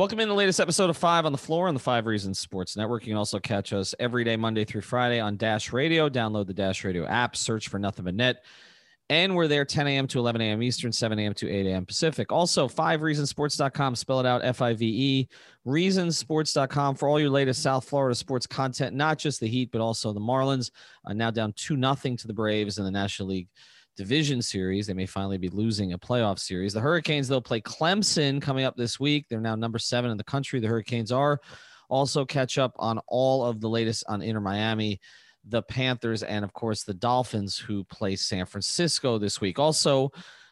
Welcome in the latest episode of Five on the Floor on the Five Reasons Sports Network. You can also catch us every day, Monday through Friday on Dash Radio. Download the Dash Radio app, search for Nothing But Net. And we're there 10 a.m. to 11 a.m. Eastern, 7 a.m. to 8 a.m. Pacific. Also, 5reasonsports.com, spell it out F I V E, reasonsports.com for all your latest South Florida sports content, not just the Heat, but also the Marlins, uh, now down 2 nothing to the Braves in the National League Division Series. They may finally be losing a playoff series. The Hurricanes, they'll play Clemson coming up this week. They're now number seven in the country. The Hurricanes are. Also, catch up on all of the latest on Inter Miami the Panthers, and of course the Dolphins, who play San Francisco this week. Also,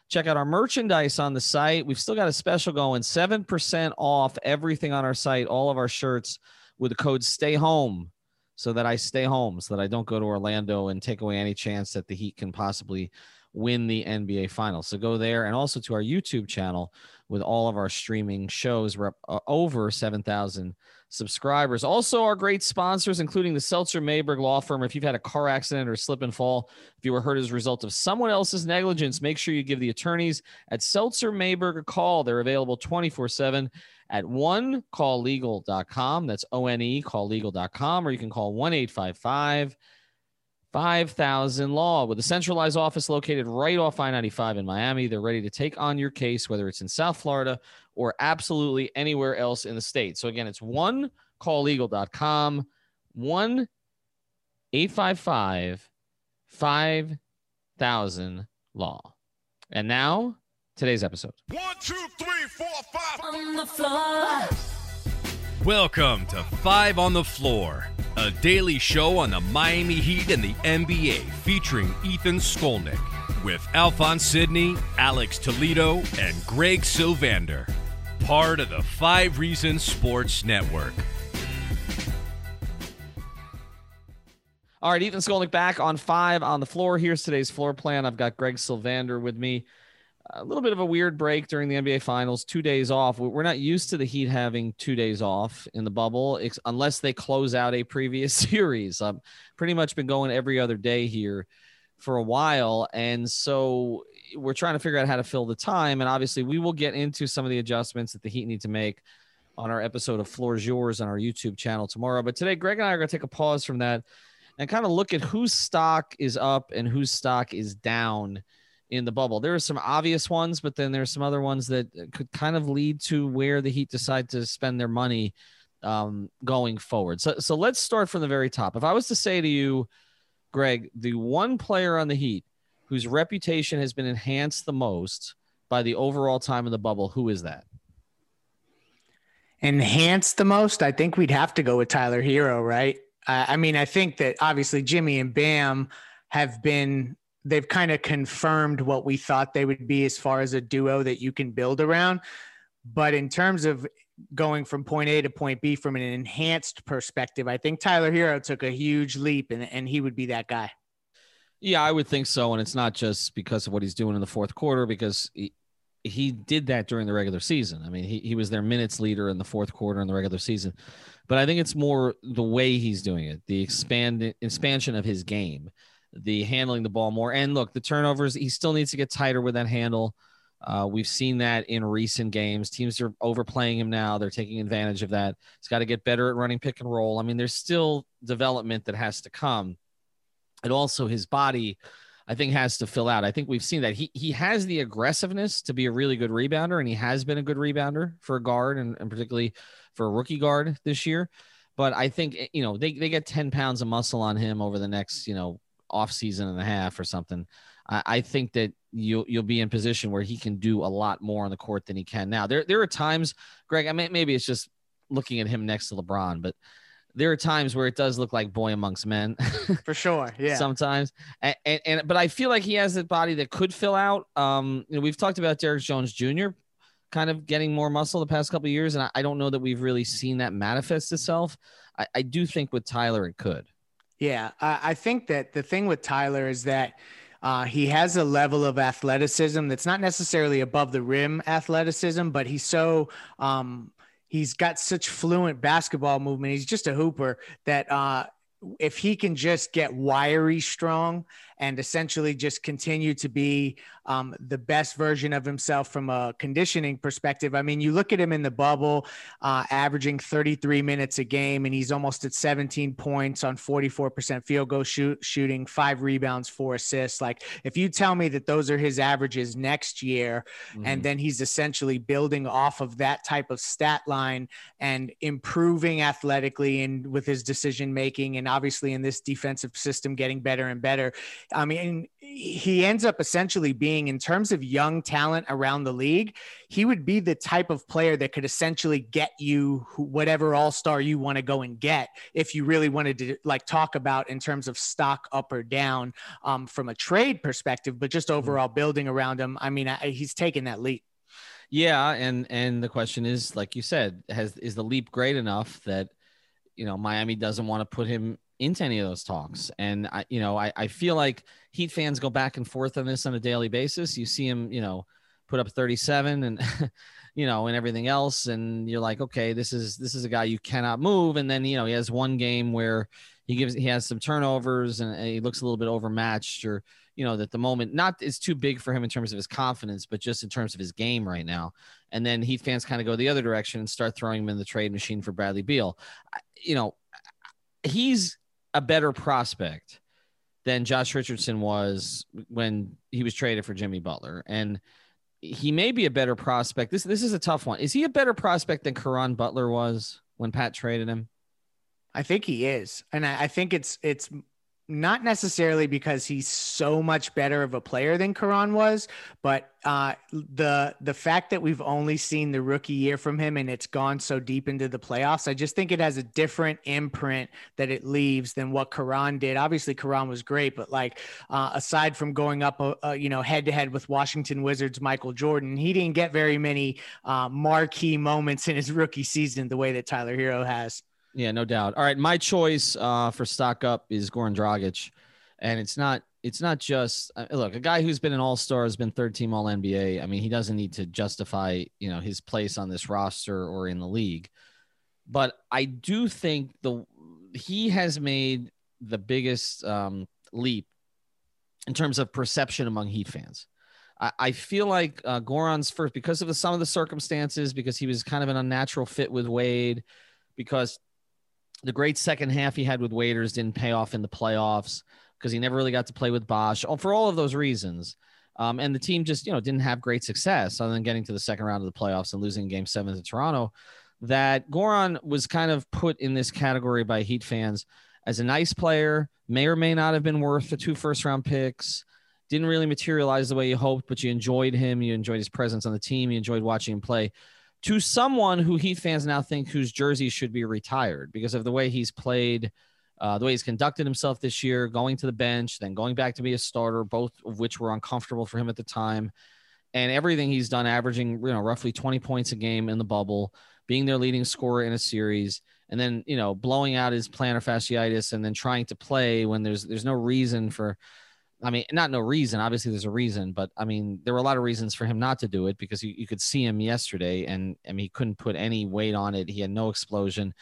check out our merchandise on the site. We've still got a special going 7% off everything on our site, all of our shirts with the code stay home so that I stay home, so that I don't go to Orlando and take away any chance that the Heat can possibly win the NBA Finals. So go there and also to our YouTube channel with all of our streaming shows. We're up uh, over 7,000 subscribers. Also, our great sponsors, including the Seltzer Mayberg Law Firm. If you've had a car accident or slip and fall, if you were hurt as a result of someone else's negligence, make sure you give the attorneys at Seltzer Mayberg a call. They're available 24 7 at one calllegal.com. That's O N E calllegal.com, or you can call 1 855 5000 Law with a centralized office located right off I 95 in Miami. They're ready to take on your case, whether it's in South Florida or absolutely anywhere else in the state. So again, it's one calllegal.com, 1 855 5000 Law. And now, today's episode. One, two, three, four, five. On the floor. Welcome to Five on the Floor, a daily show on the Miami Heat and the NBA featuring Ethan Skolnick with Alphonse Sidney, Alex Toledo, and Greg Sylvander. Part of the Five Reasons Sports Network. All right, Ethan Skolnick back on five on the floor. Here's today's floor plan. I've got Greg Sylvander with me. A little bit of a weird break during the NBA Finals, two days off. We're not used to the Heat having two days off in the bubble, unless they close out a previous series. I've pretty much been going every other day here for a while. And so we're trying to figure out how to fill the time. And obviously, we will get into some of the adjustments that the Heat need to make on our episode of Floor's Yours on our YouTube channel tomorrow. But today, Greg and I are going to take a pause from that and kind of look at whose stock is up and whose stock is down in the bubble. There are some obvious ones, but then there's some other ones that could kind of lead to where the Heat decide to spend their money um, going forward. So, so let's start from the very top. If I was to say to you, Greg, the one player on the Heat whose reputation has been enhanced the most by the overall time in the bubble, who is that? Enhanced the most? I think we'd have to go with Tyler Herro, right? I mean, I think that obviously Jimmy and Bam have been they've kind of confirmed what we thought they would be as far as a duo that you can build around. But in terms of going from point A to point B from an enhanced perspective, I think Tyler Herro took a huge leap and, and he would be that guy. Yeah, I would think so. And it's not just because of what he's doing in the fourth quarter, because he, he did that during the regular season. I mean, he, he was their minutes leader in the fourth quarter in the regular season. But I think it's more the way he's doing it, the expand expansion of his game, the handling the ball more. And look, the turnovers, he still needs to get tighter with that handle. Uh, we've seen that in recent games. Teams are overplaying him now. They're taking advantage of that. He's got to get better at running pick and roll. I mean, there's still development that has to come. And also his body, I think, has to fill out. I think we've seen that he he has the aggressiveness to be a really good rebounder, and he has been a good rebounder for a guard and, and particularly for a rookie guard this year. But I think you know they, they get 10 pounds of muscle on him over the next, you know, off season and a half or something. I, I think that you'll you'll be in position where he can do a lot more on the court than he can now. There there are times, Greg. I mean, maybe it's just looking at him next to LeBron, but there are times where it does look like boy amongst men. For sure, yeah. Sometimes, and, and, and but I feel like he has a body that could fill out. Um, you know, we've talked about Derrick Jones Jr. kind of getting more muscle the past couple years, and I, I, don't know that we've really seen that manifest itself. I, I do think with Tyler it could. Yeah, I think that the thing with Tyler is that uh, he has a level of athleticism that's not necessarily above the rim athleticism, but he's so um, he's got such fluent basketball movement. He's just a hooper that uh, if he can just get wiry strong and essentially just continue to be um, the best version of himself from a conditioning perspective. I mean, you look at him in the bubble, uh, averaging 33 minutes a game, and he's almost at 17 points on 44% field goal shoot, shooting, five rebounds, four assists. Like, if you tell me that those are his averages next year, mm-hmm. and then he's essentially building off of that type of stat line and improving athletically and with his decision making, and obviously in this defensive system getting better and better, I mean, he ends up essentially being, in terms of young talent around the league, he would be the type of player that could essentially get you whatever all star you want to go and get if you really wanted to like talk about in terms of stock up or down um, from a trade perspective, but just mm-hmm. overall building around him. I mean, I, he's taken that leap. Yeah, and and the question is, like you said, has is the leap great enough that you know Miami doesn't want to put him into any of those talks. And I, you know, I, I feel like Heat fans go back and forth on this on a daily basis. You see him, you know, put up 37 and, you know, and everything else. And you're like, okay, this is, this is a guy you cannot move. And then, you know, he has one game where he gives, he has some turnovers and he looks a little bit overmatched or, you know, that the moment not is too big for him in terms of his confidence, but just in terms of his game right now. And then Heat fans kind of go the other direction and start throwing him in the trade machine for Bradley Beal. You know, he's a better prospect than Josh Richardson was when he was traded for Jimmy Butler. And he may be a better prospect. This this is a tough one. Is he a better prospect than Caron Butler was when Pat traded him? I think he is. And I, I think it's it's not necessarily because he's so much better of a player than Caron was, but uh, the the fact that we've only seen the rookie year from him and it's gone so deep into the playoffs, I just think it has a different imprint that it leaves than what Caron did. Obviously, Caron was great, but like uh, aside from going up, uh, uh you know, head to head with Washington Wizards Michael Jordan, he didn't get very many uh, marquee moments in his rookie season the way that Tyler Herro has. Yeah, no doubt. All right, my choice uh, for stock up is Goran Dragic, and it's not it's not just uh, look a guy who's been an All Star has been third team All NBA. I mean, he doesn't need to justify you know his place on this roster or in the league, but I do think the he has made the biggest um, leap in terms of perception among Heat fans. I, feel like uh, first because of the, some of the circumstances, because he was kind of an unnatural fit with Wade, because the great second half he had with Waiters didn't pay off in the playoffs because he never really got to play with Bosh. Oh, for all of those reasons. Um, and the team just, you know, didn't have great success other than getting to the second round of the playoffs and losing game seven to Toronto. That Goran was kind of put in this category by Heat fans as a nice player, may or may not have been worth the two first round picks. Didn't really materialize the way you hoped, but you enjoyed him. You enjoyed his presence on the team. You enjoyed watching him play to someone who Heat fans now think whose jersey should be retired because of the way he's played, uh, the way he's conducted himself this year, going to the bench, then going back to be a starter, both of which were uncomfortable for him at the time. And everything he's done, averaging you know roughly 20 points a game in the bubble, being their leading scorer in a series, and then you know blowing out his plantar fasciitis, and then trying to play when there's there's no reason for I mean, not no reason. Obviously, there's a reason, but I mean, there were a lot of reasons for him not to do it because you, you could see him yesterday, and I mean, he couldn't put any weight on it. He had no explosion,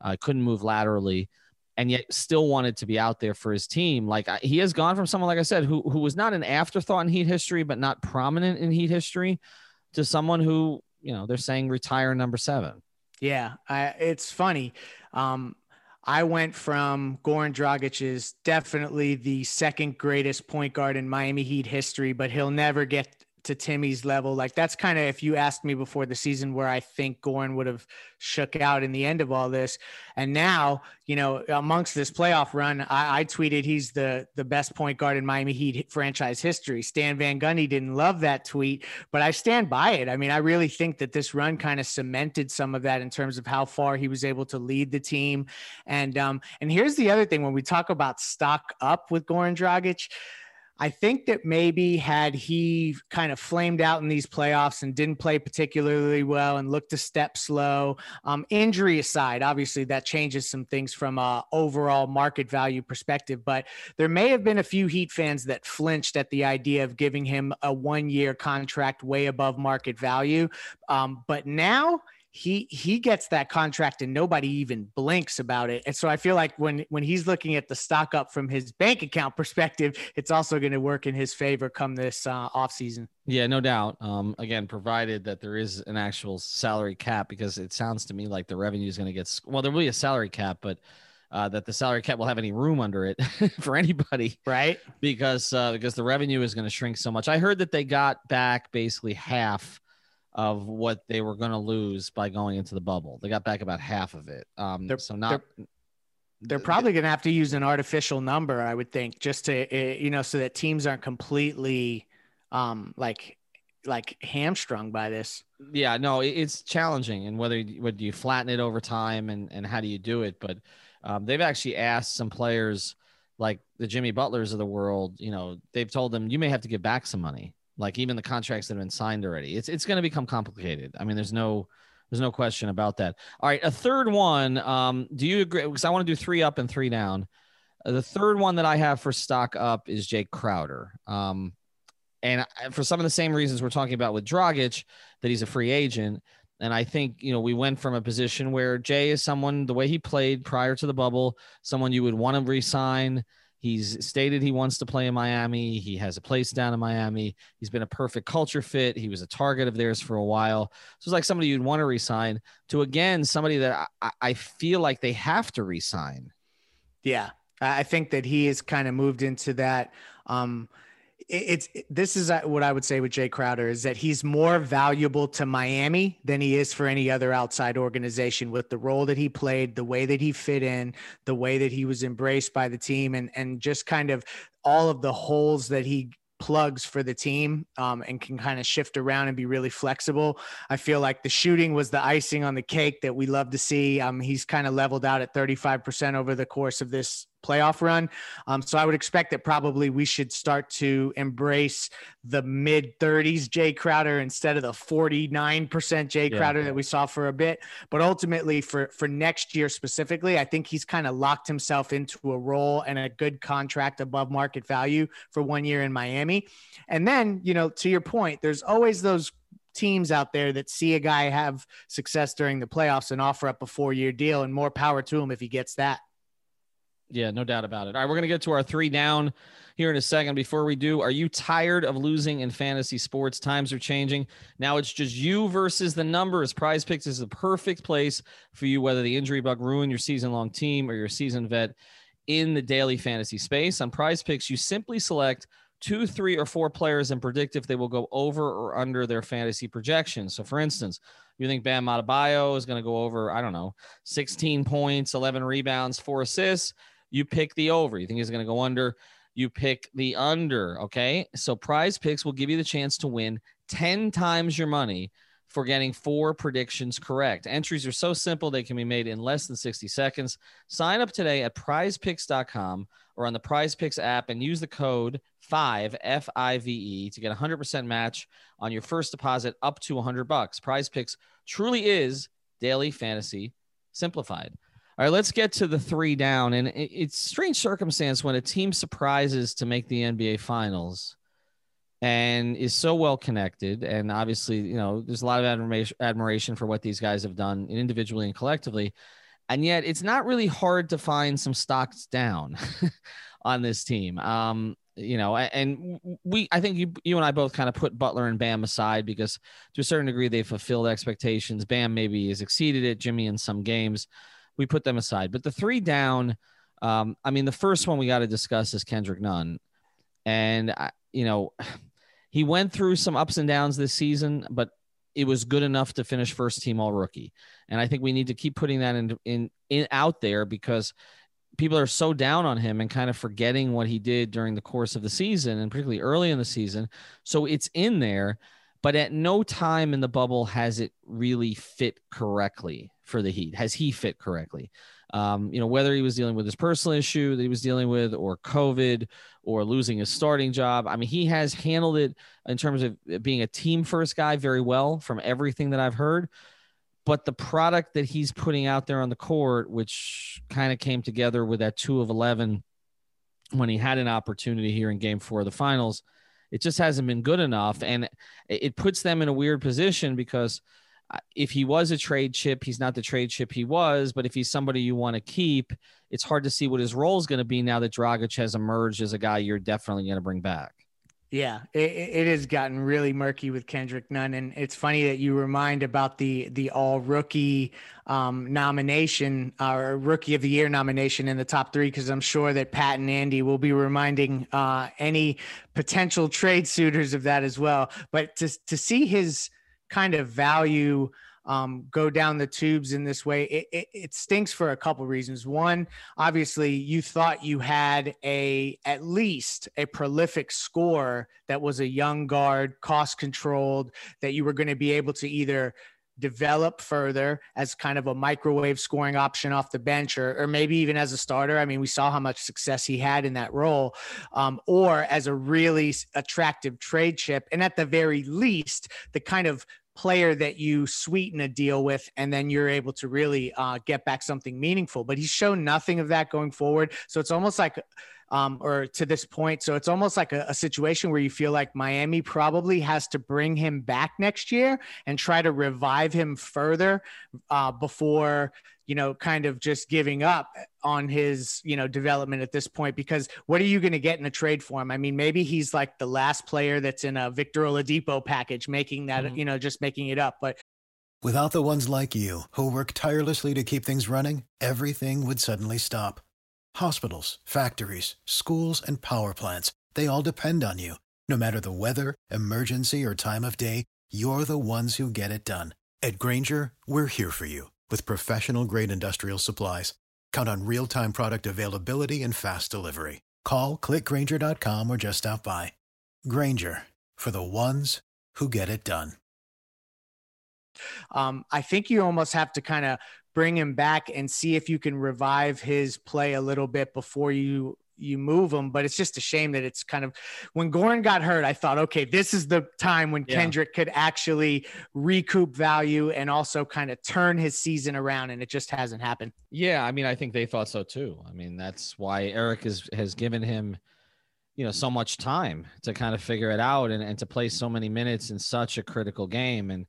uh, couldn't move laterally, and yet still wanted to be out there for his team. Like he has gone from someone, like I said, who who was not an afterthought in Heat history, but not prominent in Heat history, to someone who you know they're saying retire number seven. Yeah, I, it's funny. Um, I went from Goran Dragic is definitely the second greatest point guard in Miami Heat history, but he'll never get to Timmy's level. Like that's kind of if you asked me before the season where I think Goran would have shook out in the end of all this. And now, you know, amongst this playoff run, I, I tweeted he's the the best point guard in Miami Heat franchise history. Stan Van Gundy didn't love that tweet, but I stand by it. I mean, I really think that this run kind of cemented some of that in terms of how far he was able to lead the team. And um, and here's the other thing when we talk about stock up with Goran Dragic I think that maybe had he kind of flamed out in these playoffs and didn't play particularly well and looked a step slow, um, injury aside, obviously that changes some things from a overall market value perspective. But there may have been a few Heat fans that flinched at the idea of giving him a one year contract way above market value. Um, but now he he gets that contract and nobody even blinks about it. And so I feel like when when he's looking at the stock up from his bank account perspective, it's also going to work in his favor come this uh, off season. Yeah, no doubt. Um, again, provided that there is an actual salary cap, because it sounds to me like the revenue is going to get well. There will be a salary cap, but uh, that the salary cap will have any room under it for anybody, right? Because uh, because the revenue is going to shrink so much. I heard that they got back basically half of what they were going to lose by going into the bubble. They got back about half of it. Um, they're, so not. They're, they're probably going to have to use an artificial number, I would think, just to eh, you know, so that teams aren't completely um, like like hamstrung by this. Yeah, no, it's challenging, and whether would you flatten it over time, and and how do you do it? But um, they've actually asked some players like the Jimmy Butlers of the world. You know, they've told them you may have to give back some money like even the contracts that have been signed already. It's it's going to become complicated. I mean, there's no there's no question about that. All right, a third one. Um, do you agree? Because I want to do three up and three down. Uh, the third one that I have for stock up is Jae Crowder. Um, and for some of the same reasons we're talking about with Dragic, that he's a free agent. And I think, you know, we went from a position where Jae is someone, the way he played prior to the bubble, someone you would want to resign. He's stated he wants to play in Miami. He has a place down in Miami. He's been a perfect culture fit. He was a target of theirs for a while. So it's like somebody you'd want to resign to again, somebody that I, I feel like they have to resign. Yeah. I think that he has kind of moved into that. Um, it's this is uh, what I would say with Jae Crowder is that he's more valuable to Miami than he is for any other outside organization with the role that he played, the way that he fit in, the way that he was embraced by the team and and just kind of all of the holes that he plugs for the team um, and can kind of shift around and be really flexible. I feel like the shooting was the icing on the cake that we love to see. Um, he's kind of leveled out at 35% over the course of this playoff run. Um, so I would expect that probably we should start to embrace the mid 30s Jae Crowder instead of the 49% Jae yeah. Crowder that we saw for a bit. But ultimately, for for next year specifically, I think he's kind of locked himself into a role and a good contract above market value for one year in Miami. And then, you know, to your point, there's always those teams out there that see a guy have success during the playoffs and offer up a four year deal and more power to him if he gets that. Yeah, no doubt about it. All right, we're going to get to our three down here in a second. Before we do, are you tired of losing in fantasy sports? Times are changing. Now it's just you versus the numbers. Prize Picks is the perfect place for you, whether the injury bug ruined your season long team or your season vet in the daily fantasy space. On Prize Picks, you simply select two, three, or four players and predict if they will go over or under their fantasy projections. So, for instance, you think Bam Adebayo is going to go over, I don't know, 16 points, 11 rebounds, four assists you pick the over. You think he's going to go under, you pick the under. Okay. So prize picks will give you the chance to win 10 times your money for getting four predictions correct. Entries are so simple they can be made in less than 60 seconds. Sign up today at prizepicks.com or on the Prize Picks app and use the code 5 F I V E to get a 100% match on your first deposit up to 100 bucks. Prize Picks truly is daily fantasy simplified. All right, let's get to the three down. And it's strange circumstance when a team surprises to make the NBA finals and is so well connected. And obviously, you know, there's a lot of admiration, for what these guys have done individually and collectively. And yet it's not really hard to find some stocks down on this team. Um, you know, and we, I think you, you and I both kind of put Butler and Bam aside because to a certain degree they fulfilled expectations. Bam maybe has exceeded it. Jimmy in some games we put them aside. But the three down, um, I mean, the first one we got to discuss is Kendrick Nunn, and you know, he went through some ups and downs this season, but it was good enough to finish first team all rookie. And I think we need to keep putting that in in, in out there because people are so down on him and kind of forgetting what he did during the course of the season and particularly early in the season. So it's in there, but at no time in the bubble has it really fit correctly for the Heat? Has he fit correctly? Um, you know, whether he was dealing with his personal issue that he was dealing with, or COVID, or losing his starting job. I mean, he has handled it in terms of being a team first guy very well from everything that I've heard. But the product that he's putting out there on the court, which kind of came together with that two of 11 when he had an opportunity here in game four of the finals, it just hasn't been good enough. And it puts them in a weird position because uh, if he was a trade chip, he's not the trade chip he was. But if he's somebody you want to keep, it's hard to see what his role is going to be now that Dragic has emerged as a guy you're definitely going to bring back. Yeah, it, it has gotten really murky with Kendrick Nunn, and it's funny that you remind about the the All Rookie um, nomination or Rookie of the Year nomination in the top three, because I'm sure that Pat and Andy will be reminding uh, any potential trade suitors of that as well. But to to see his kind of value um, go down the tubes in this way, it, it, it stinks for a couple reasons. One, obviously, you thought you had a at least a prolific score that was a young guard, cost controlled, that you were going to be able to either develop further as kind of a microwave scoring option off the bench or, or maybe even as a starter. I mean, we saw how much success he had in that role, um, or as a really attractive trade chip. And at the very least, the kind of player that you sweeten a deal with and then you're able to really uh, get back something meaningful. But he's shown nothing of that going forward. So it's almost like um, or to this point so it's almost like a, a situation where you feel like miami probably has to bring him back next year and try to revive him further uh, before you know, kind of just giving up on his, you know, development at this point because what are you going to get in a trade for him? I mean, maybe he's like the last player that's in a Victor Oladipo package, making that, mm-hmm. you know, just making it up. But without the ones like you who work tirelessly to keep things running, everything would suddenly stop. Hospitals, factories, schools, and power plants, they all depend on you. No matter the weather, emergency, or time of day, you're the ones who get it done. At Grainger, we're here for you with professional grade industrial supplies, count on real time product availability and fast delivery. Call clickgrainger.com or just stop by. Grainger for the ones who get it done. Um, I think you almost have to kind of bring him back and see if you can revive his play a little bit before you you move him, but it's just a shame that it's kind of when Goran got hurt. I thought, okay, this is the time when yeah. Kendrick could actually recoup value and also kind of turn his season around, and it just hasn't happened. Yeah, I mean, I think they thought so too. I mean, that's why Erik has has given him, you know, so much time to kind of figure it out and, and to play so many minutes in such a critical game. And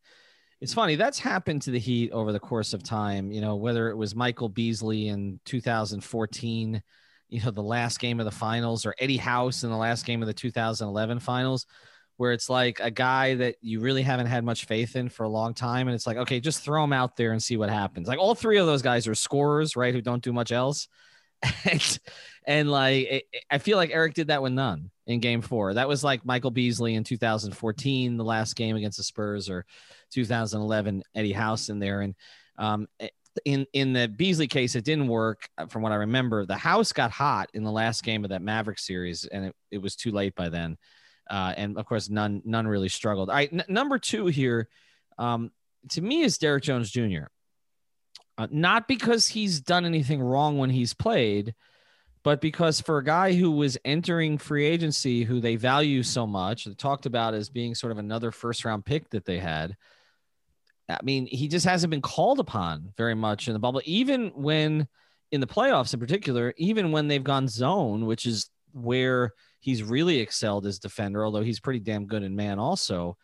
it's funny that's happened to the Heat over the course of time. You know, whether it was Michael Beasley in 2014 you know the last game of the finals or Eddie House in the last game of the 2011 finals where it's like a guy that you really haven't had much faith in for a long time. And it's like okay just throw him out there and see what happens. Like all three of those guys are scorers right who don't do much else. And, and like it, I feel like Erik did that with Nunn in game 4 that was like Michael Beasley in 2014 the last game against the Spurs or 2011 Eddie House in there. And um, in in the Beasley case, it didn't work. Uh, from what I remember, the House got hot in the last game of that Maverick series, and it, it was too late by then. Uh, and of course, Nunn Nunn really struggled. All right, n- number two here, um, to me, is Derrick Jones Jr. Uh, not because he's done anything wrong when he's played, but because for a guy who was entering free agency, who they value so much, they talked about as being sort of another first round pick that they had. I mean, he just hasn't been called upon very much in the bubble, even when in the playoffs in particular, even when they've gone zone, which is where he's really excelled as defender, although he's pretty damn good in man also.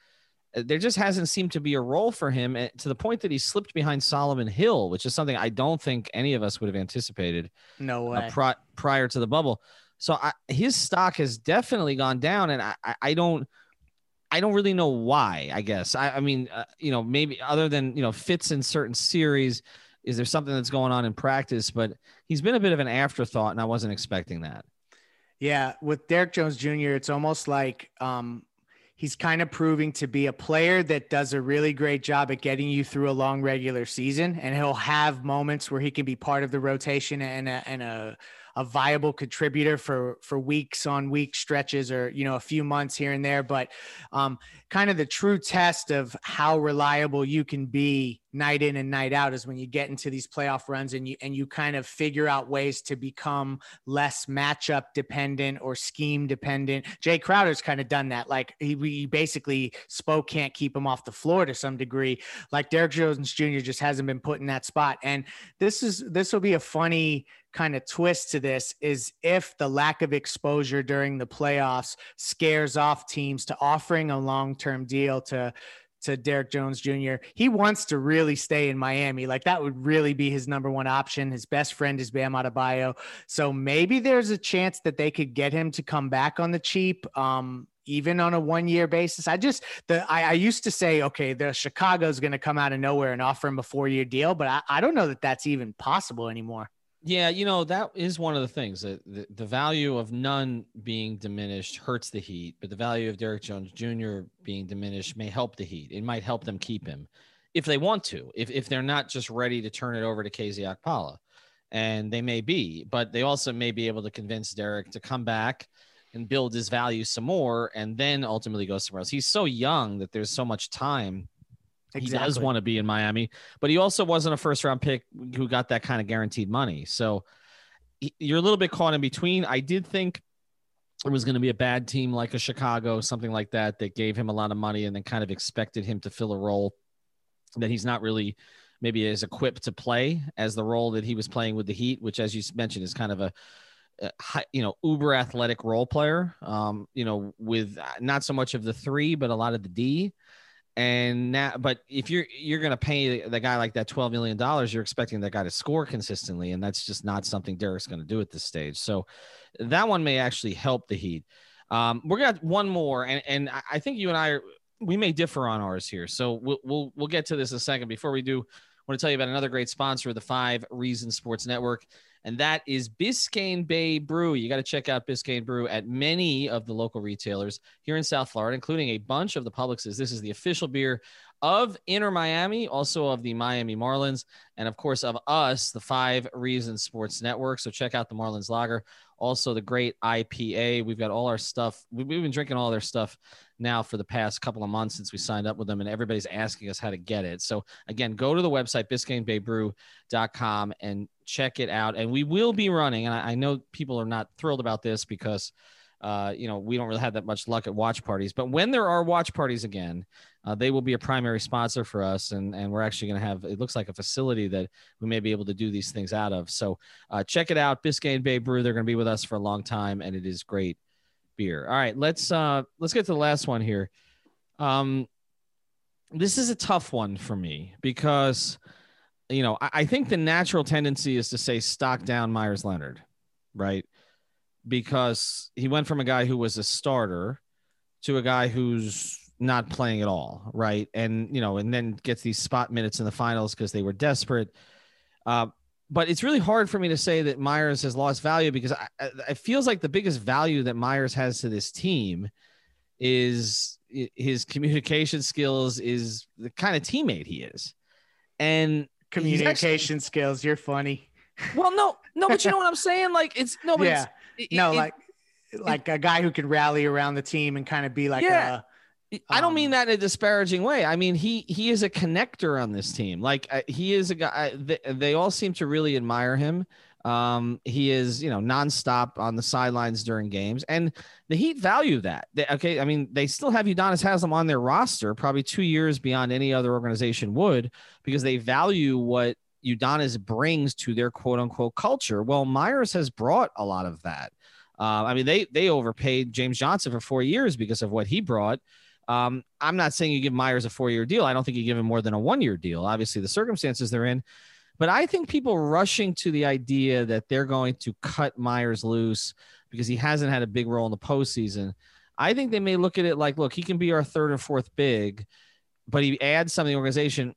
Uh, there just hasn't seemed to be a role for him eh, to the point that he slipped behind Solomon Hill, which is something I don't think any of us would have anticipated. No uh, way. Uh, pri- prior to the bubble. So I, his stock has definitely gone down, and I, I don't – I don't really know why. I guess I, I mean, uh, you know, maybe other than you know fits in certain series, is there something that's going on in practice? But he's been a bit of an afterthought, and I wasn't expecting that. Yeah, with Derrick Jones Jr., it's almost like um, he's kind of proving to be a player that does a really great job at getting you through a long regular season, and he'll have moments where he can be part of the rotation and a, and a a viable contributor for for weeks on week stretches or you know a few months here and there. But um, kind of the true test of how reliable you can be night in and night out is when you get into these playoff runs and you and you kind of figure out ways to become less matchup dependent or scheme dependent. Jae Crowder's kind of done that. Like he, basically spoke can't keep him off the floor to some degree. Like Derrick Jones Jr. just hasn't been put in that spot. And this is this will be a funny kind of twist to this is if the lack of exposure during the playoffs scares off teams to offering a long-term deal to to Derrick Jones Jr. He wants to really stay in Miami. Like that would really be his number one option. His best friend is Bam Adebayo. So maybe there's a chance that they could get him to come back on the cheap. Um, even on a one year basis. I just the I, I used to say, okay, the Chicago's going to come out of nowhere and offer him a four year deal, but I, I don't know that that's even possible anymore. Yeah, you know, that is one of the things that the, the value of Nunn being diminished hurts the Heat, but the value of Derrick Jones Jr. being diminished may help the Heat. It might help them keep him if they want to, if, if they're not just ready to turn it over to KZ Okpala. And they may be, but they also may be able to convince Derrick to come back and build his value some more and then ultimately go somewhere else. He's so young that there's so much time Exactly. He does want to be in Miami, but he also wasn't a first round pick who got that kind of guaranteed money. So you're a little bit caught in between. I did think it was going to be a bad team like a Chicago, something like that, that gave him a lot of money and then kind of expected him to fill a role that he's not really maybe as equipped to play as the role that he was playing with the Heat, which, as you mentioned, is kind of a, a you know uber athletic role player. Um, you know, with not so much of the three, but a lot of the D. And now, but if you're you're going to pay the guy like that twelve million dollars, you're expecting that guy to score consistently, and that's just not something Derrick's going to do at this stage. So that one may actually help the Heat. Um, we're gonna one more, and and I think you and I we may differ on ours here. So we'll we'll we'll get to this in a second. Before we do, I want to tell you about another great sponsor of the Five reason Sports Network and that is Biscayne Bay Brew. You got to check out Biscayne Brew at many of the local retailers here in South Florida, including a bunch of the Publixes. This is the official beer of Inter Miami, also of the Miami Marlins, and of course of us, the Five Reasons Sports Network. So check out the Marlins Lager, also the great IPA. We've got all our stuff. We've been drinking all their stuff now for the past couple of months since we signed up with them, and everybody's asking us how to get it. So again, go to the website biscaynebaybrew.com and check it out. And we will be running, and I, I know people are not thrilled about this because uh, you know, we don't really have that much luck at watch parties. But when there are watch parties again, uh, they will be a primary sponsor for us, and and we're actually going to have it looks like a facility that we may be able to do these things out of. So uh, check it out, Biscayne Bay Brew. They're going to be with us for a long time, and it is great beer. All right, let's uh let's get to the last one here. Um, this is a tough one for me because you know I, I think the natural tendency is to say stock down Meyers Leonard, right? Because he went from a guy who was a starter to a guy who's not playing at all, right? And you know, and then gets these spot minutes in the finals because they were desperate. Uh, but it's really hard for me to say that Meyers has lost value because I, I, it feels like the biggest value that Meyers has to this team is his communication skills, is the kind of teammate he is, and communication actually, skills. You're funny. Well, no, no, but you know what I'm saying? Like it's no, but yeah, it, no, it, like like a guy who can rally around the team and kind of be like yeah. A, I don't mean um, that in a disparaging way. I mean he he is a connector on this team. Like uh, he is a guy. They, they, all seem to really admire him. Um, he is you know nonstop on the sidelines during games, and the Heat value that. They, okay, I mean they still have Udonis Haslem on their roster, probably two years beyond any other organization would, because they value what Udonis brings to their quote unquote culture. Well, Meyers has brought a lot of that. Uh, I mean, they they overpaid James Johnson for four years because of what he brought. Um, I'm not saying you give Meyers a four year deal. I don't think you give him more than a one year deal. Obviously, the circumstances they're in. But I think people rushing to the idea that they're going to cut Meyers loose because he hasn't had a big role in the postseason. I think they may look at it like, look, he can be our third or fourth big, but he adds something to the organization.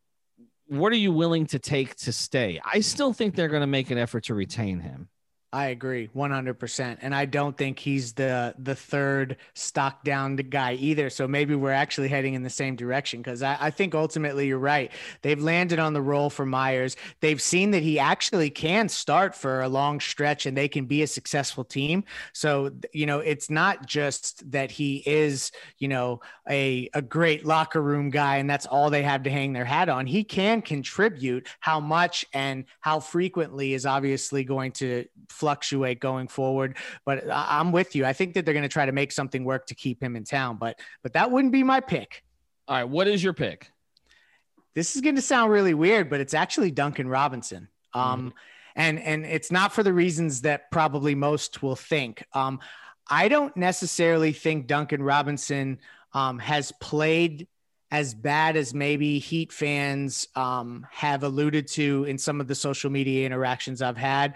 What are you willing to take to stay? I still think they're going to make an effort to retain him. I agree 100%. And I don't think he's the the third stock down guy either. So maybe we're actually heading in the same direction because I, I, think ultimately you're right. They've landed on the role for Meyers. They've seen that he actually can start for a long stretch and they can be a successful team. So, you know, it's not just that he is, you know, a, a great locker room guy and that's all they have to hang their hat on. He can contribute how much and how frequently is obviously going to fluctuate going forward. But I'm with you. I think that they're going to try to make something work to keep him in town. But but that wouldn't be my pick. All right, what is your pick? This is going to sound really weird, but it's actually Duncan Robinson. Um, mm-hmm. and and it's not for the reasons that probably most will think. Um, I don't necessarily think Duncan Robinson um, has played as bad as maybe Heat fans um, have alluded to in some of the social media interactions I've had.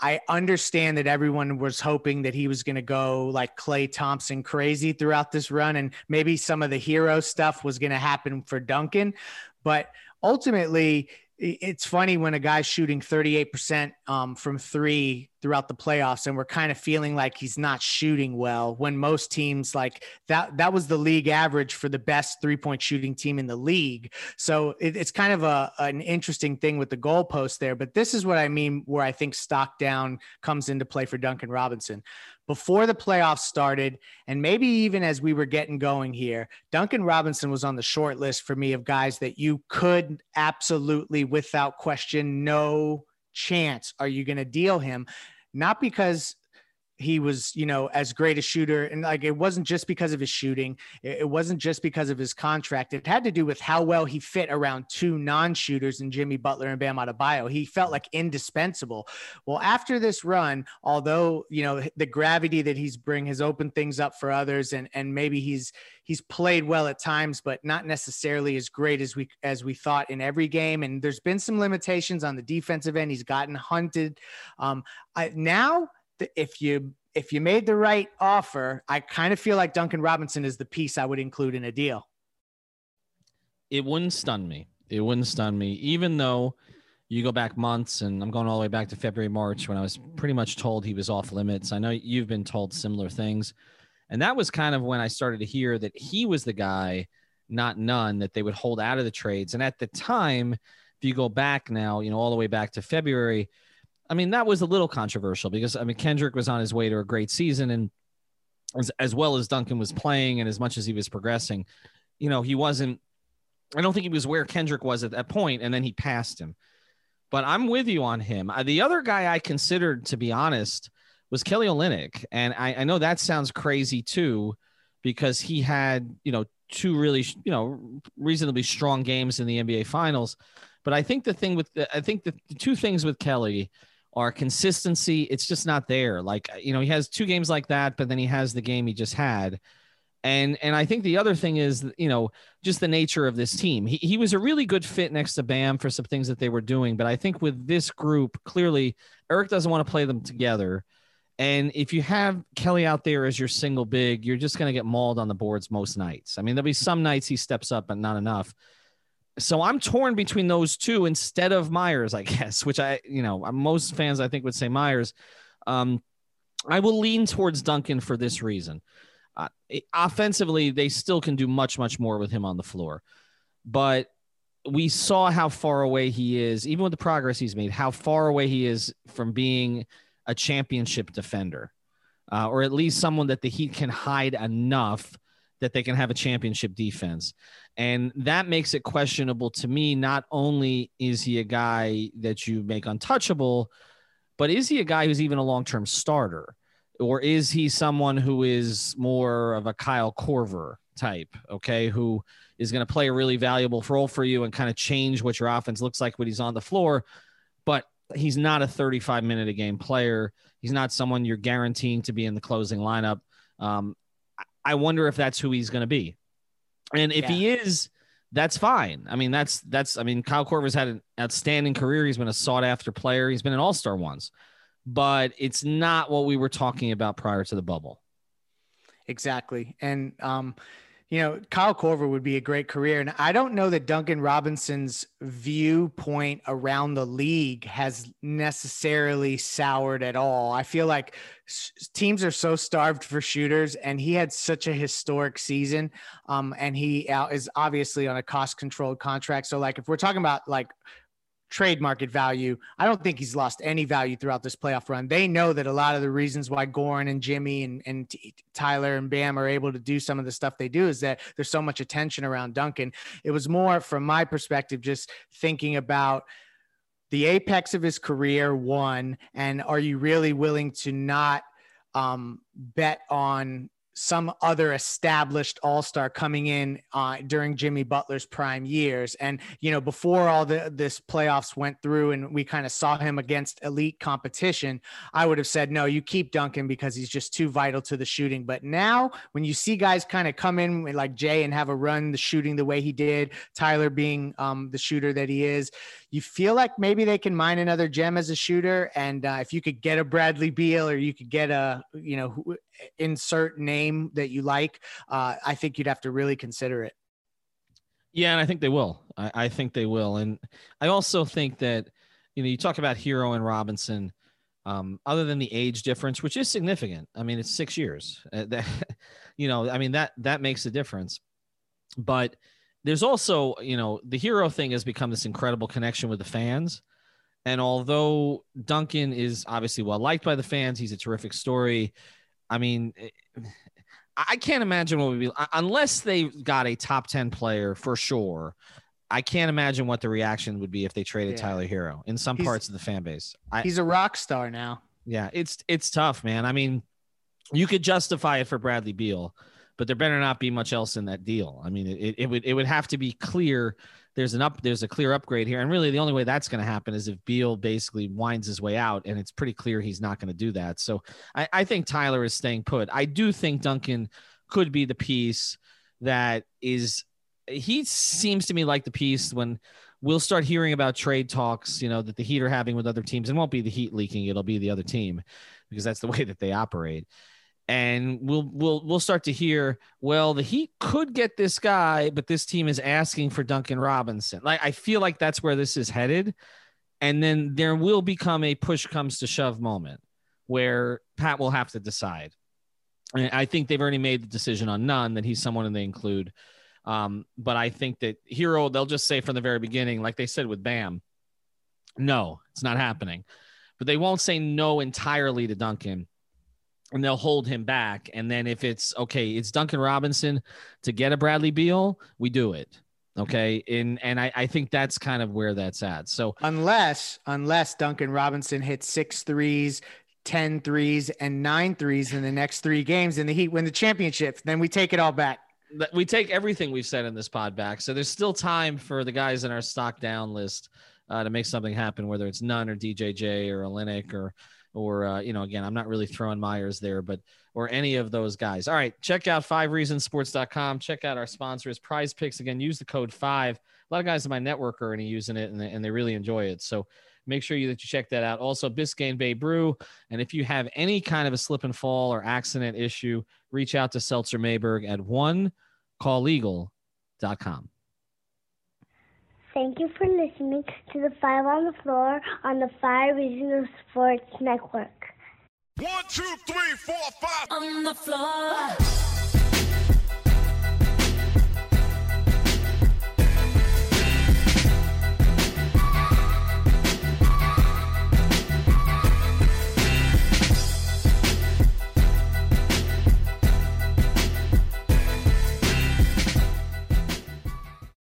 I understand that everyone was hoping that he was going to go like Klay Thompson crazy throughout this run, and maybe some of the Herro stuff was going to happen for Duncan. But ultimately, it's funny when a guy's shooting 38% um, from three throughout the playoffs and we're kind of feeling like he's not shooting well when most teams like that that was the league average for the best three-point shooting team in the league. So it, it's kind of a an interesting thing with the goalpost there but this is what i mean where i think stock down comes into play for duncan robinson before the playoffs started, and maybe even as we were getting going here, Duncan Robinson was on the short list for me of guys that you could absolutely, without question, no chance are you going to deal him. Not because he was, you know, as great a shooter. And like, it wasn't just because of his shooting. It wasn't just because of his contract. It had to do with how well he fit around two non-shooters in Jimmy Butler and Bam Adebayo. He felt like indispensable. Well, after this run, although, you know, the gravity that he's bring has opened things up for others and, and maybe he's, he's played well at times, but not necessarily as great as we, as we thought in every game. And there's been some limitations on the defensive end. He's gotten hunted. Um, I, now if you if you made the right offer, I kind of feel like Duncan Robinson is the piece I would include in a deal. It wouldn't stun me. It wouldn't stun me, even though you go back months, and I'm going all the way back to February, March, when I was pretty much told he was off limits. I know you've been told similar things. And that was kind of when I started to hear that he was the guy, not Nunn, that they would hold out of the trades. And at the time, if you go back now, you know, all the way back to February, I mean, that was a little controversial because I mean Kendrick was on his way to a great season, and as, as well as Duncan was playing, and as much as he was progressing, you know, he wasn't. I don't think he was where Kendrick was at that point, and then he passed him. But I'm with you on him. Uh, the other guy I considered, to be honest, was Kelly Olynyk, and I, I know that sounds crazy too, because he had you know two really you know reasonably strong games in the NBA Finals. But I think the thing with I think the, the two things with Kelly are consistency. It's just not there. Like, you know, he has two games like that, but then he has the game he just had. And and I think the other thing is, you know, just the nature of this team. He, he was a really good fit next to Bam for some things that they were doing. But I think with this group, clearly Erik doesn't want to play them together. And if you have Kelly out there as your single big, you're just going to get mauled on the boards most nights. I mean, there'll be some nights he steps up, but not enough so I'm torn between those two instead of Meyers, I guess, which I, you know, most fans I think would say Meyers. Um, I will lean towards Duncan for this reason. Uh, offensively, they still can do much, much more with him on the floor. But we saw how far away he is, even with the progress he's made, how far away he is from being a championship defender, uh, or at least someone that the Heat can hide enough that they can have a championship defense. And that makes it questionable to me. Not only is he a guy that you make untouchable, but is he a guy who's even a long term starter? Or is he someone who is more of a Kyle Korver type, okay, who is going to play a really valuable role for you and kind of change what your offense looks like when he's on the floor? But he's not a 35 minute a game player. He's not someone you're guaranteeing to be in the closing lineup. Um, I wonder if that's who he's going to be. And if yeah. he is, that's fine. I mean, that's that's. I mean, Kyle Korver's had an outstanding career. He's been a sought after player. He's been an All Star once, but it's not what we were talking about prior to the bubble. Exactly, and um, you know, Kyle Korver would be a great career. And I don't know that Duncan Robinson's viewpoint around the league has necessarily soured at all. I feel like teams are so starved for shooters, and he had such a historic season. Um, and he is obviously on a cost controlled contract. So, like, if we're talking about like trade market value. I don't think he's lost any value throughout this playoff run. They know that a lot of the reasons why Goran and Jimmy and, and Tyler and Bam are able to do some of the stuff they do is that there's so much attention around Duncan. It was more from my perspective, just thinking about the apex of his career, one, and are you really willing to not um, bet on some other established all-star coming in uh, during Jimmy Butler's prime years. And, you know, before all the this playoffs went through and we kind of saw him against elite competition, I would have said, no, you keep Duncan because he's just too vital to the shooting. But now when you see guys kind of come in like Jae and have a run the shooting the way he did, Tyler being um, the shooter that he is, you feel like maybe they can mine another gem as a shooter. And uh, if you could get a Bradley Beal or you could get a, you know, insert name that you like, uh, I think you'd have to really consider it. Yeah, and I think they will. I, I, think they will. And I also think that, you know, you talk about Herro and Robinson, um, other than the age difference, which is significant. I mean, it's six years. Uh, that, you know, I mean that that makes a difference. But there's also, you know, the Herro thing has become this incredible connection with the fans. And although Duncan is obviously well liked by the fans, he's a terrific story. I mean, eh, I can't imagine what would be unless they got a top 10 player for sure. I can't imagine what the reaction would be if they traded yeah. Tyler Herro in some he's, parts of the fan base. I, he's a rock star now. Yeah, it's it's tough, man. I mean, you could justify it for Bradley Beal, but there better not be much else in that deal. I mean, it, it would it would have to be clear. There's an up there's a clear upgrade here, and really the only way that's going to happen is if Beal basically winds his way out, and it's pretty clear he's not going to do that. So I, I think Tyler is staying put. I do think Duncan could be the piece that is. He seems to me like the piece when we'll start hearing about trade talks, you know, that the Heat are having with other teams. It won't be the Heat leaking; it'll be the other team because that's the way that they operate and we'll we'll we'll start to hear well the heat could get this guy but this team is asking for duncan robinson. Like i feel like that's where this is headed. And then there will become a push comes to shove moment where pat will have to decide. And i think they've already made the decision on Nunn that he's someone and they include. Um, but i think that Herro they'll just say from the very beginning like they said with bam no it's not happening. But they won't say no entirely to duncan and they'll hold him back. And then if it's okay, it's Duncan Robinson to get a Bradley Beal, we do it. Okay. And and I, I think that's kind of where that's at. So unless unless Duncan Robinson hits six threes, 10 threes, and nine threes in the next three games, and the Heat win the championship, then we take it all back. We take everything we've said in this pod back. So there's still time for the guys in our stock down list uh, to make something happen, whether it's Nunn or DJJ or Olynyk or or uh, you know, again, I'm not really throwing Meyers there, but or any of those guys. All right, check out five reasonsports.com. Check out our sponsors, Prize Picks. Again, use the code five. A lot of guys in my network are already using it, and they, and they really enjoy it. So make sure you that you check that out. Also, Biscayne Bay Brew. And if you have any kind of a slip and fall or accident issue, reach out to Seltzer Mayberg at one calllegal.com. Thank you for listening to the Five on the Floor on the Five Regional Sports Network. One, two, three, four, five. On the floor.